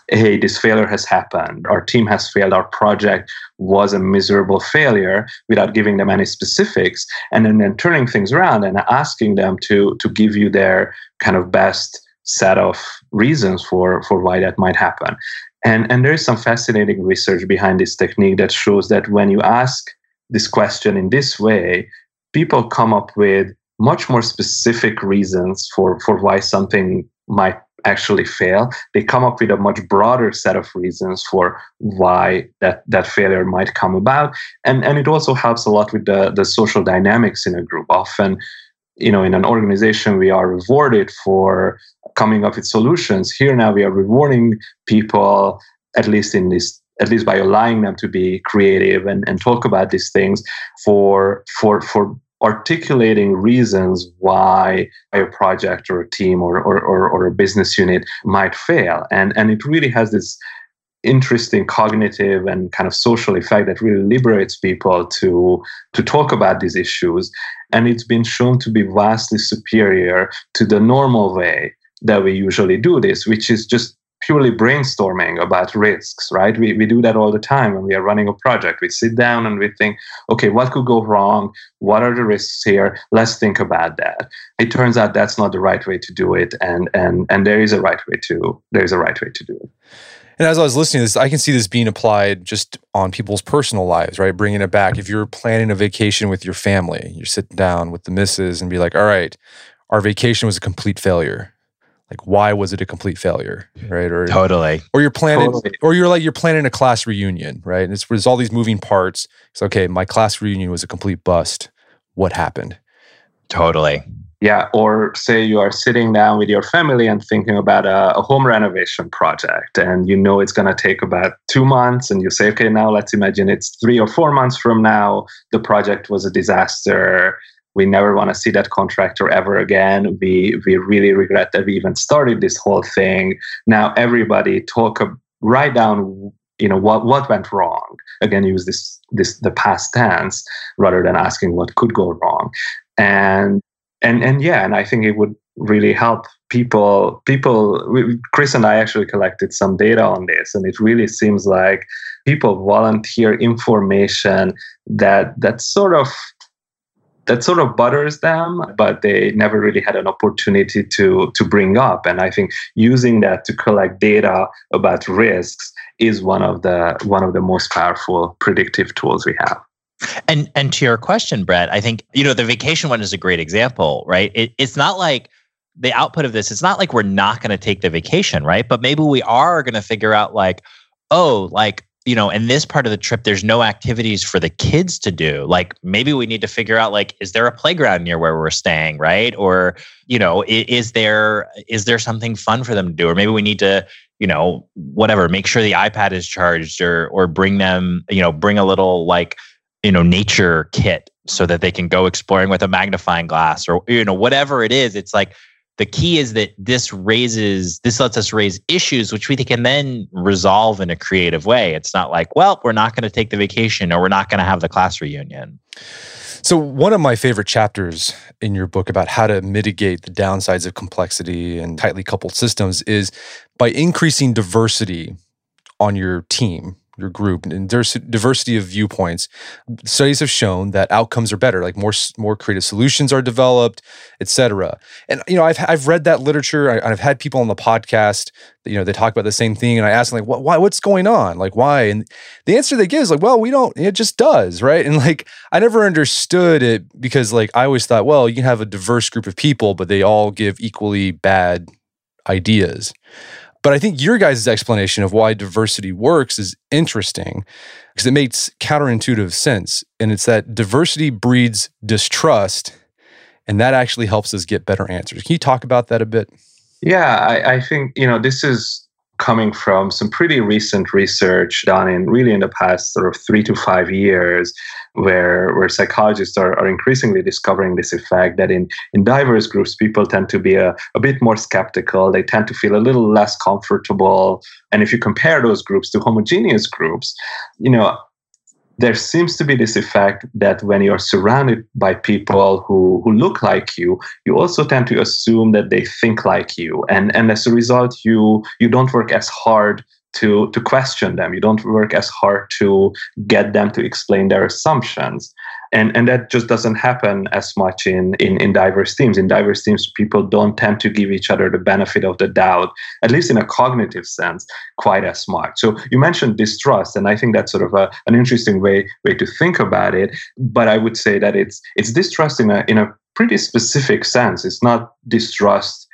hey, this failure has happened, our team has failed, our project was a miserable failure without giving them any specifics, and then, then turning things around and asking them to, to give you their kind of best set of reasons for, for why that might happen. And, and there is some fascinating research behind this technique that shows that when you ask this question in this way, people come up with much more specific reasons for, for why something might actually fail. They come up with a much broader set of reasons for why that, that failure might come about. And, and it also helps a lot with the, the social dynamics in a group. Often, you know, in an organization, we are rewarded for coming up with solutions. Here now we are rewarding people, at least in this at least by allowing them to be creative and, and talk about these things for for for articulating reasons why a project or a team or, or, or, or, a business unit might fail. And, and it really has this interesting cognitive and kind of social effect that really liberates people to, to talk about these issues. And it's been shown to be vastly superior to the normal way that we usually do this, which is just purely brainstorming about risks, right? We, we do that all the time when we are running a project. We sit down and we think, okay, what could go wrong? What are the risks here? Let's think about that. It turns out that's not the right way to do it. And, and, and there is a right way to, there is a right way to do it. And as I was listening to this, I can see this being applied just on people's personal lives, right? Bringing it back. If you're planning a vacation with your family, you're sitting down with the missus and be like, all right, our vacation was a complete failure like why was it a complete failure right? Or totally. or you're planning totally. or you're like you're planning a class reunion right? And it's there's all these moving parts. It's okay my class reunion was a complete bust. What happened? Totally. Yeah or say you are sitting down with your family and thinking about a, a home renovation project and you know it's going to take about two months and you say okay now let's imagine it's three or four months from now the project was a disaster we never want to see that contractor ever again. We we really regret that we even started this whole thing. Now everybody talk write down you know what what went wrong. Again, use this this the past tense rather than asking what could go wrong. And and and yeah, and I think it would really help people people we, chris and i actually collected some data on this and it really seems like people volunteer information that that sort of that sort of butters them, but they never really had an opportunity to, to bring up. And I think using that to collect data about risks is one of the one of the most powerful predictive tools we have. And and to your question, Brett, I think you know the vacation one is a great example, right? It, it's not like the output of this. It's not like we're not going to take the vacation, right? But maybe we are going to figure out like, oh, like you know, in this part of the trip, there's no activities for the kids to do. Like maybe we need to figure out like, is there a playground near where we're staying, right? Or, you know, is, there is there something fun for them to do? Or maybe we need to, you know, whatever, make sure the iPad is charged or or bring them, you know, bring a little like, you know, nature kit so that they can go exploring with a magnifying glass or you know, whatever it is. It's like the key is that this raises this lets us raise issues which we can then resolve in a creative way. It's not like well we're not going to take the vacation or we're not going to have the class reunion. So one of my favorite chapters in your book about how to mitigate the downsides of complexity and tightly coupled systems is by increasing diversity on your team your group and diversity of viewpoints. Studies have shown that outcomes are better like more more creative solutions are developed etc and you know i've i've read that literature I, have had people on the podcast you know they talk about the same thing and i ask them like what why what's going on? Like why? And the answer they give is like well we don't it just does right? And like i never understood it because like i always thought well you can have a diverse group of people but they all give equally bad ideas but I think your guys' explanation of why diversity works is interesting because it makes counterintuitive sense. And it's that diversity breeds distrust, and that actually helps us get better answers. Can you talk about that a bit? Yeah, I, I think, you know, this is coming from some pretty recent research done in really in the past sort of three to five years, where where psychologists are, are increasingly discovering this effect that in in diverse groups people tend to be a, a bit more skeptical. They tend to feel a little less comfortable. And if you compare those groups to homogeneous groups, you know, there seems to be this effect that when you're surrounded by people who, who look like you, you also tend to assume that they think like you. And, and as a result, you, you don't work as hard to, to question them. You don't work as hard to get them to explain their assumptions. And and that just doesn't happen as much in, in in diverse teams. In diverse teams people don't tend to give each other the benefit of the doubt at least in a cognitive sense quite as much. So you mentioned distrust and i think that's sort of a, an interesting way way to think about it. But i would say that it's it's distrust in a in a pretty specific sense. It's not distrust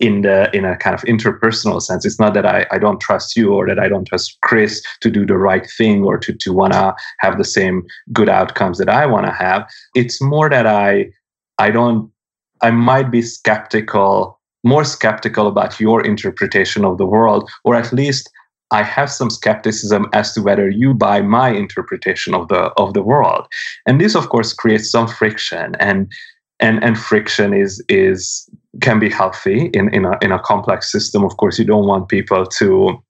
in the in a kind of interpersonal sense it's not that I, I don't trust you or that i don't trust chris to do the right thing or to, to want to have the same good outcomes that i want to have it's more that i i don't i might be skeptical more skeptical about your interpretation of the world or at least I have some skepticism as to whether you buy my interpretation of the of the world, and this, of course, creates some friction. and and And friction is is can be healthy in, in, a, in a complex system. Of course, you don't want people to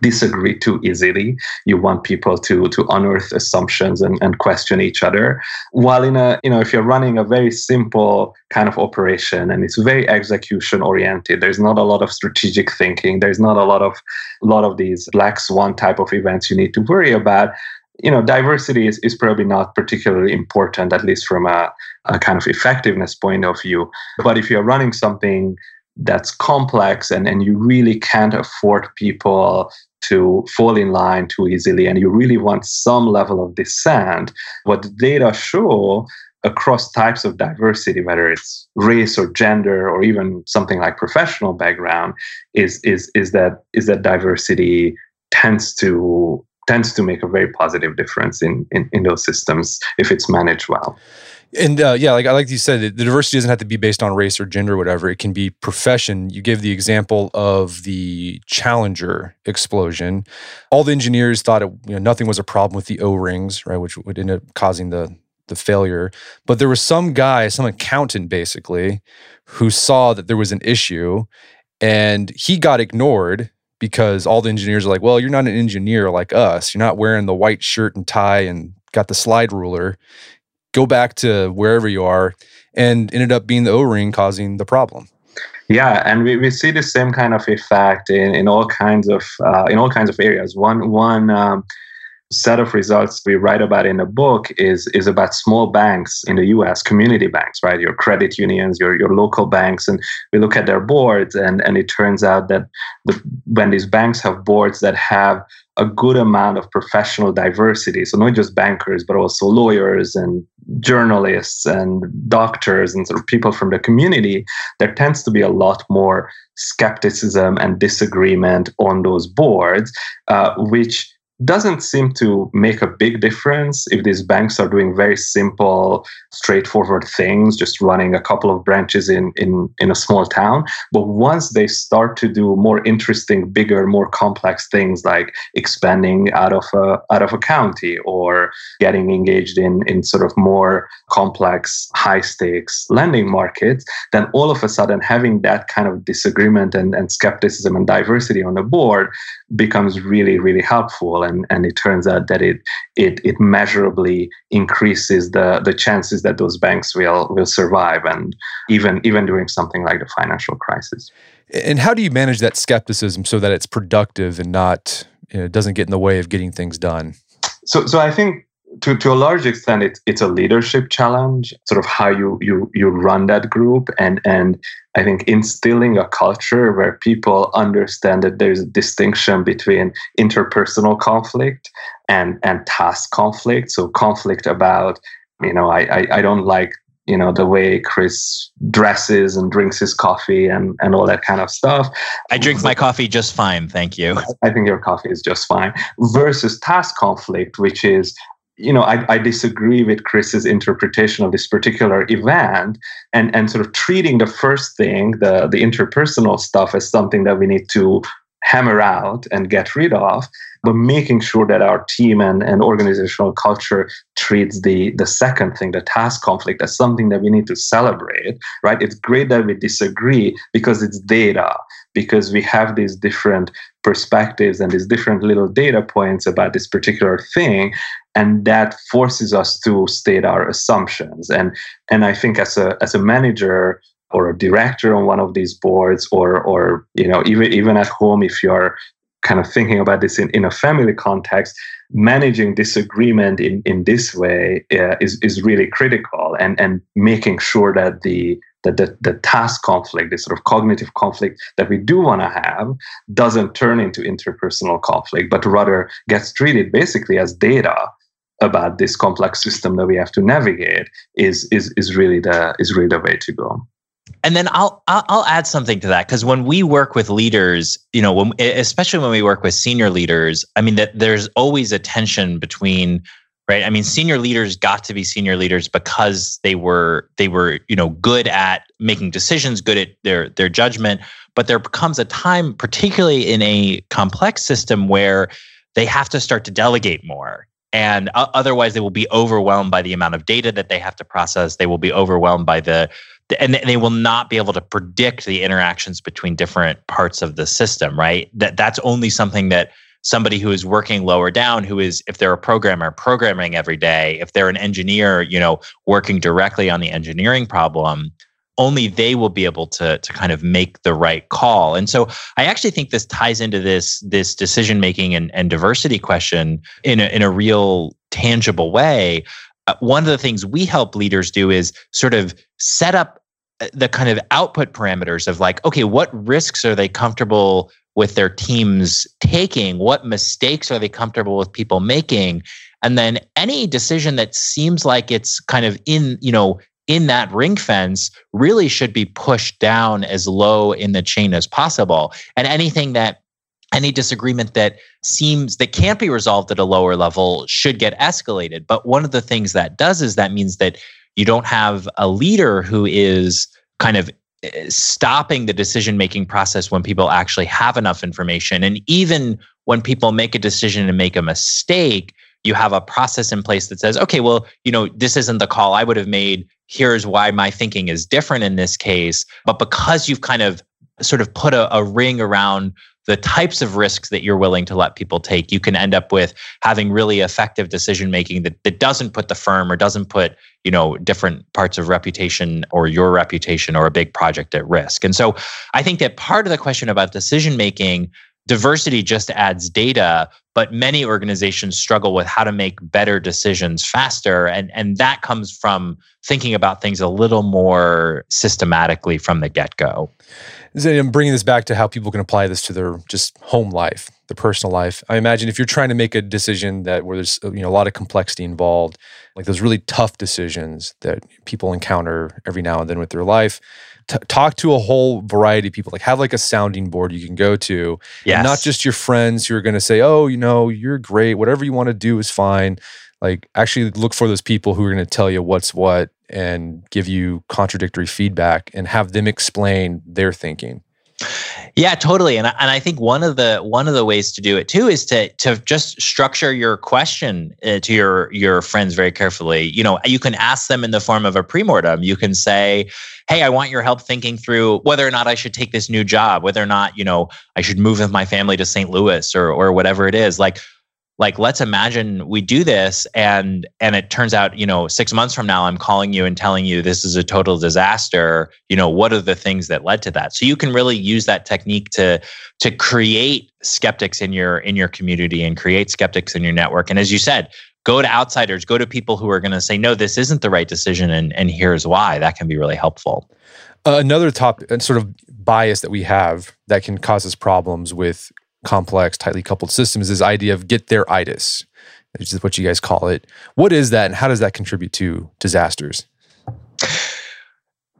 disagree too easily. You want people to to unearth assumptions and, and question each other. While in a, you know, if you're running a very simple kind of operation and it's very execution oriented, there's not a lot of strategic thinking. There's not a lot of lot of these black swan type of events you need to worry about you know, diversity is, is probably not particularly important, at least from a, a kind of effectiveness point of view. But if you're running something that's complex and, and you really can't afford people to fall in line too easily and you really want some level of dissent, what the data show across types of diversity, whether it's race or gender or even something like professional background, is is is that is that diversity tends to tends to make a very positive difference in, in, in those systems if it's managed well. And uh, yeah, like like you said, the diversity doesn't have to be based on race or gender or whatever. It can be profession. You gave the example of the Challenger explosion. All the engineers thought it, you know, nothing was a problem with the O rings, right, which would end up causing the the failure. But there was some guy, some accountant basically, who saw that there was an issue, and he got ignored because all the engineers are like, well, you're not an engineer like us. You're not wearing the white shirt and tie and got the slide ruler. Go back to wherever you are. And ended up being the O ring causing the problem. Yeah, and we, we see the same kind of effect in, in all kinds of uh, in all kinds of areas. One one um, set of results we write about in the book is is about small banks in the US, community banks, right? Your credit unions, your your local banks, and we look at their boards, and and it turns out that the, when these banks have boards that have a good amount of professional diversity, so not just bankers, but also lawyers and journalists and doctors and sort of people from the community, there tends to be a lot more skepticism and disagreement on those boards, uh, which doesn't seem to make a big difference if these banks are doing very simple, straightforward things, just running a couple of branches in, in, in a small town. But once they start to do more interesting, bigger, more complex things like expanding out of a, out of a county or getting engaged in, in sort of more complex, high stakes lending markets, then all of a sudden having that kind of disagreement and, and skepticism and diversity on the board becomes really, really helpful and, and it turns out that it, it it measurably increases the the chances that those banks will will survive and even even during something like the financial crisis. And how do you manage that skepticism so that it's productive and not you know, doesn't get in the way of getting things done? So so I think to, to a large extent it's it's a leadership challenge sort of how you you you run that group and and i think instilling a culture where people understand that there's a distinction between interpersonal conflict and and task conflict. So conflict about you know i i, I don't like you know the way chris dresses and drinks his coffee and and all that kind of stuff. I drink my coffee just fine thank you. I think your coffee is just fine. Versus task conflict which is you know, I, I, disagree with Chris's interpretation of this particular event and, and sort of treating the first thing, the, the interpersonal stuff, as something that we need to hammer out and get rid of, but making sure that our team and, and organizational culture treats the, the second thing, the task conflict, as something that we need to celebrate, right? It's great that we disagree because it's data, because we have these different perspectives and these different little data points about this particular thing and that forces us to state our assumptions and and i think as a as a manager or a director on one of these boards or or you know even even at home if you're kind of thinking about this in, in a family context managing disagreement in, in this way uh, is, is really critical and, and making sure that the that the, the task conflict, this sort of cognitive conflict that we do want to have, doesn't turn into interpersonal conflict, but rather gets treated basically as data about this complex system that we have to navigate is is is really the is really the way to go and then I'll I'll, add something to that because when we work with leaders, you know, when, especially when we work with senior leaders, I mean that there's always a tension between right? I mean senior leaders got to be senior leaders because they were they were you know good at making decisions good at their their judgment. But there becomes a time particularly in a complex system where they have to start to delegate more. And otherwise they will be overwhelmed by the amount of data that they have to process. They will be overwhelmed by the and they will not be able to predict the interactions between different parts of the system right? That that's only something that somebody who is working lower down who is if they're a programmer programming every day if they're an engineer you know working directly on the engineering problem only they will be able to to kind of make the right call. And so i actually think this ties into this this decision making and, and diversity question in a, in a real tangible way one of the things we help leaders do is sort of set up uh, the kind of output parameters of like, okay, what risks are they comfortable with their teams taking? What mistakes are they comfortable with people making? And then any decision that seems like it's kind of in, you know, in that ring fence really should be pushed down as low in the chain as possible. And anything that any disagreement that seems that can't be resolved at a lower level should get escalated. But one of the things that does is that means that you don't have a leader who is kind of eh, stopping the decision making process when people actually have enough information. And even when people make a decision and make a mistake, you have a process in place that says, okay, well, you know, this isn't the call I would have made. Here's why my thinking is different in this case. But because you've kind of sort of put a, a ring around the types of risks that you're willing to let people take, you can end up with having really effective decision making that, that doesn't put the firm or doesn't put, you know, different parts of reputation or your reputation or a big project at risk. And so I think that part of the question about decision making, diversity just adds data, but many organizations struggle with how to make better decisions faster. And, and that comes from thinking about things a little more systematically from the get go. I'm bringing this back to how people can apply this to their just home life, the personal life. I imagine if you're trying to make a decision that where there's you know a lot of complexity involved, like those really tough decisions that people encounter every now and then with their life, t- talk to a whole variety of people. Like have like a sounding board you can go to, yes. not just your friends who are going to say, "Oh, you know, you're great. Whatever you want to do is fine." Like actually look for those people who are going to tell you what's what and give you contradictory feedback and have them explain their thinking. Yeah, totally. And I, and I think one of the one of the ways to do it too is to to just structure your question uh, to your your friends very carefully. You know, you can ask them in the form of a premortem. You can say, "Hey, I want your help thinking through whether or not I should take this new job, whether or not, you know, I should move with my family to St. Louis or or whatever it is." Like like let's imagine we do this and and it turns out you know 6 months from now I'm calling you and telling you this is a total disaster. You know what are the things that led to that? So you can really use that technique to to create skeptics in your in your community and create skeptics in your network. And as you said go to outsiders go to people who are going to say no this isn't the right decision and and here's why. That can be really helpful. Uh, another top uh, sort of bias that we have that can cause us problems with complex, tightly coupled systems, this idea of get there itis, which is what you guys call it. What is that and how does that contribute to disasters?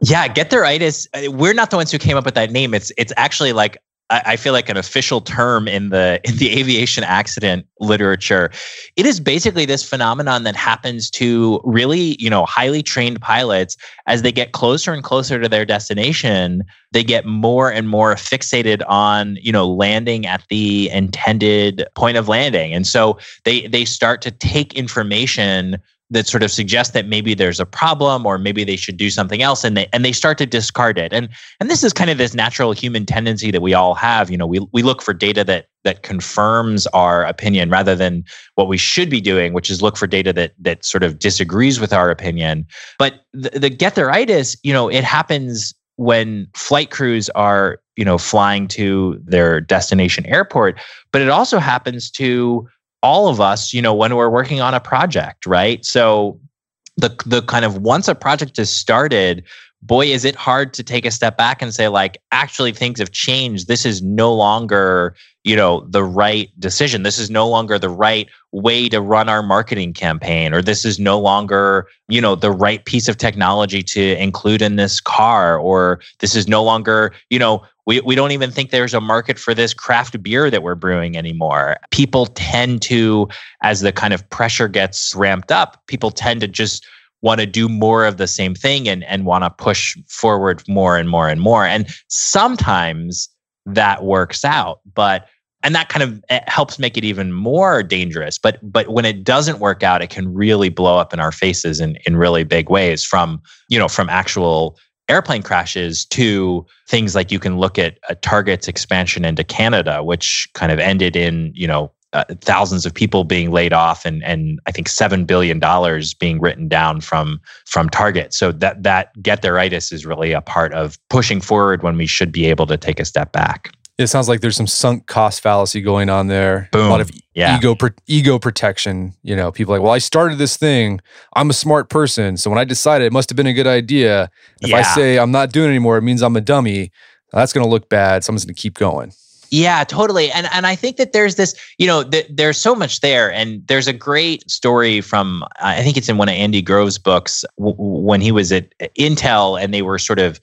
Yeah, get there itis. Uh, we're not the ones who came up with that name. It's it's actually like I, I feel like an official term in the in the aviation accident literature. It is basically this phenomenon that happens to really, you know, highly trained pilots as they get closer and closer to their destination. They get more and more fixated on, you know, landing at the intended point of landing, and so they they start to take information that sort of suggest that maybe there's a problem or maybe they should do something else and they and they start to discard it. And and this is kind of this natural human tendency that we all have. You know we we look for data that that confirms our opinion rather than what we should be doing which is look for data that that sort of disagrees with our opinion. But the, the get-there-itis you know it happens when flight crews are you know flying to their destination airport but it also happens to all of us, you know, when we're working on a project, right? So the the kind of once a project is started, boy, is it hard to take a step back and say, like, actually things have changed. This is no longer, you know, the right decision. This is no longer the right way to run our marketing campaign, or this is no longer, you know, the right piece of technology to include in this car, or this is no longer, you know, we, we don't even think there's a market for this craft beer that we're brewing anymore. People tend to, as the kind of pressure gets ramped up, people tend to just want to do more of the same thing and, and want to push forward more and more and more. And sometimes that works out, but and that kind of eh, helps make it even more dangerous. But but when it doesn't work out, it can really blow up in our faces in, in really big ways from, you know, from actual airplane crashes to things like you can look at a Target's expansion into Canada, which kind of ended in, you know, uh, thousands of people being laid off and and I think seven billion dollars being written down from from Target. So that that get there-itis is really a part of pushing forward when we should be able to take a step back. It sounds like there's some sunk cost fallacy going on there. Boom. A lot of yeah. ego ego protection. You know, people like, well, I started this thing. I'm a smart person, so when I decided it must have been a good idea. If yeah. I say I'm not doing it anymore, it means I'm a dummy. That's going to look bad. Someone's going to keep going. Yeah, totally. And and I think that there's this, you know, th- there's so much there. And there's a great story from I think it's in one of Andy Grove's books w- when he was at Intel and they were sort of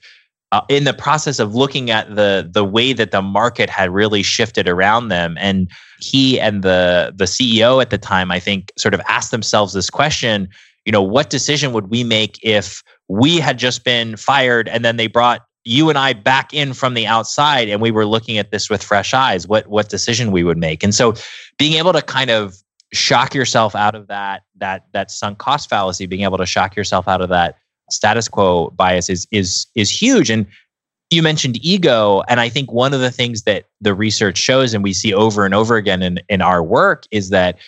uh, in the process of looking at the the way that the market had really shifted around them. And he and the the CEO at the time I think sort of asked themselves this question you know what decision would we make if we had just been fired and then they brought you and I back in from the outside and we were looking at this with fresh eyes? What what decision we would make? And so being able to kind of shock yourself out of that that that sunk cost fallacy being able to shock yourself out of that status quo bias is is is huge. And you mentioned ego and i think one of the things that the research shows and we see over and over again in, in our work is that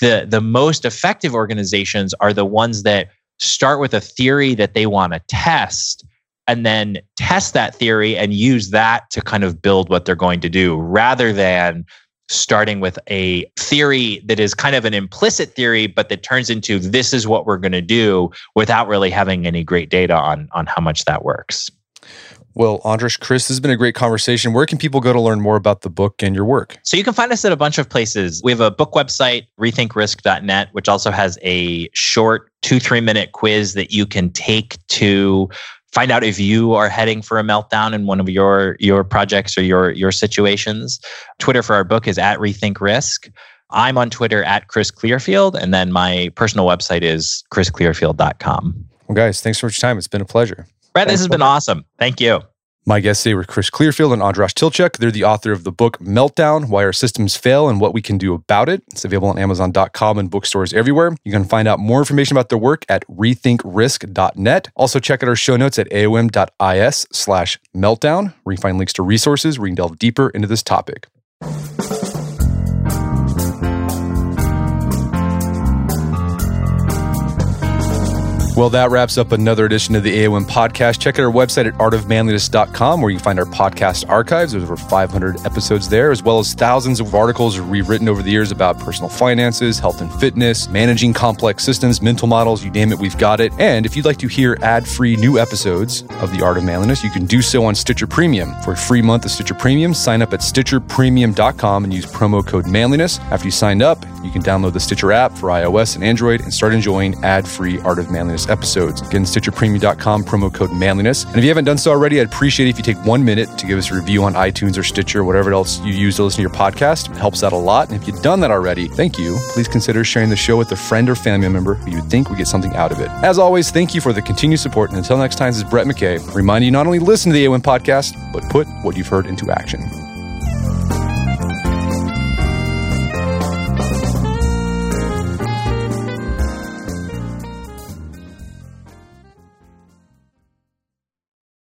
the the most effective organizations are the ones that start with a theory that they want to test and then test that theory and use that to kind of build what they're going to do rather than starting with a theory that is kind of an implicit theory, but that turns into this is what we're going to do without really having any great data on, on how much that works. Well, Andras, Chris, this has been a great conversation. Where can people go to learn more about the book and your work? So you can find us at a bunch of places. We have a book website, rethinkrisk.net, which also has a short two, three minute quiz that you can take to find out if you are heading for a meltdown in one of your your projects or your your situations. Twitter for our book is at Rethink Risk. I'm on Twitter at Chris Clearfield, and then my personal website is chrisclearfield.com. Well, guys, thanks for your time. It's been a pleasure. Brett, this has been awesome. Thank you. My guests today were Chris Clearfield and Andras Tilcsik. They're the author of the book Meltdown Why Our Systems Fail and What We Can Do About It. It's available on Amazon.com and bookstores everywhere. You can find out more information about their work at rethinkrisk.net. Also, check out our show notes at aom.is slash meltdown, where you find links to resources where you can delve deeper into this topic. Well, that wraps up another edition of the AOM podcast. Check out our website at artofmanliness.com where you can find our podcast archives. There's over 500 episodes there, as well as thousands of articles we've written over the years about personal finances, health and fitness, managing complex systems, mental models, you name it, we've got it. And if you'd like to hear ad free new episodes of The Art of Manliness, you can do so on Stitcher Premium. For a free month of Stitcher Premium, sign up at stitcherpremium.com and use promo code manliness. After you sign up, you can download the Stitcher app for iOS and Android and start enjoying ad free Art of Manliness bonus episodes. Again, StitcherPremium.com, promo code manliness. And if you haven't done so already, I'd appreciate it if you take one minute to give us a review on iTunes or Stitcher, or whatever else you use to listen to your podcast. It helps out a lot. And if you've done that already, thank you. Please consider sharing the show with a friend or family member who you think would get something out of it. As always, thank you for the continued support. And until next time, this is Brett McKay, reminding you not only listen to the AOM podcast, but put what you've heard into action.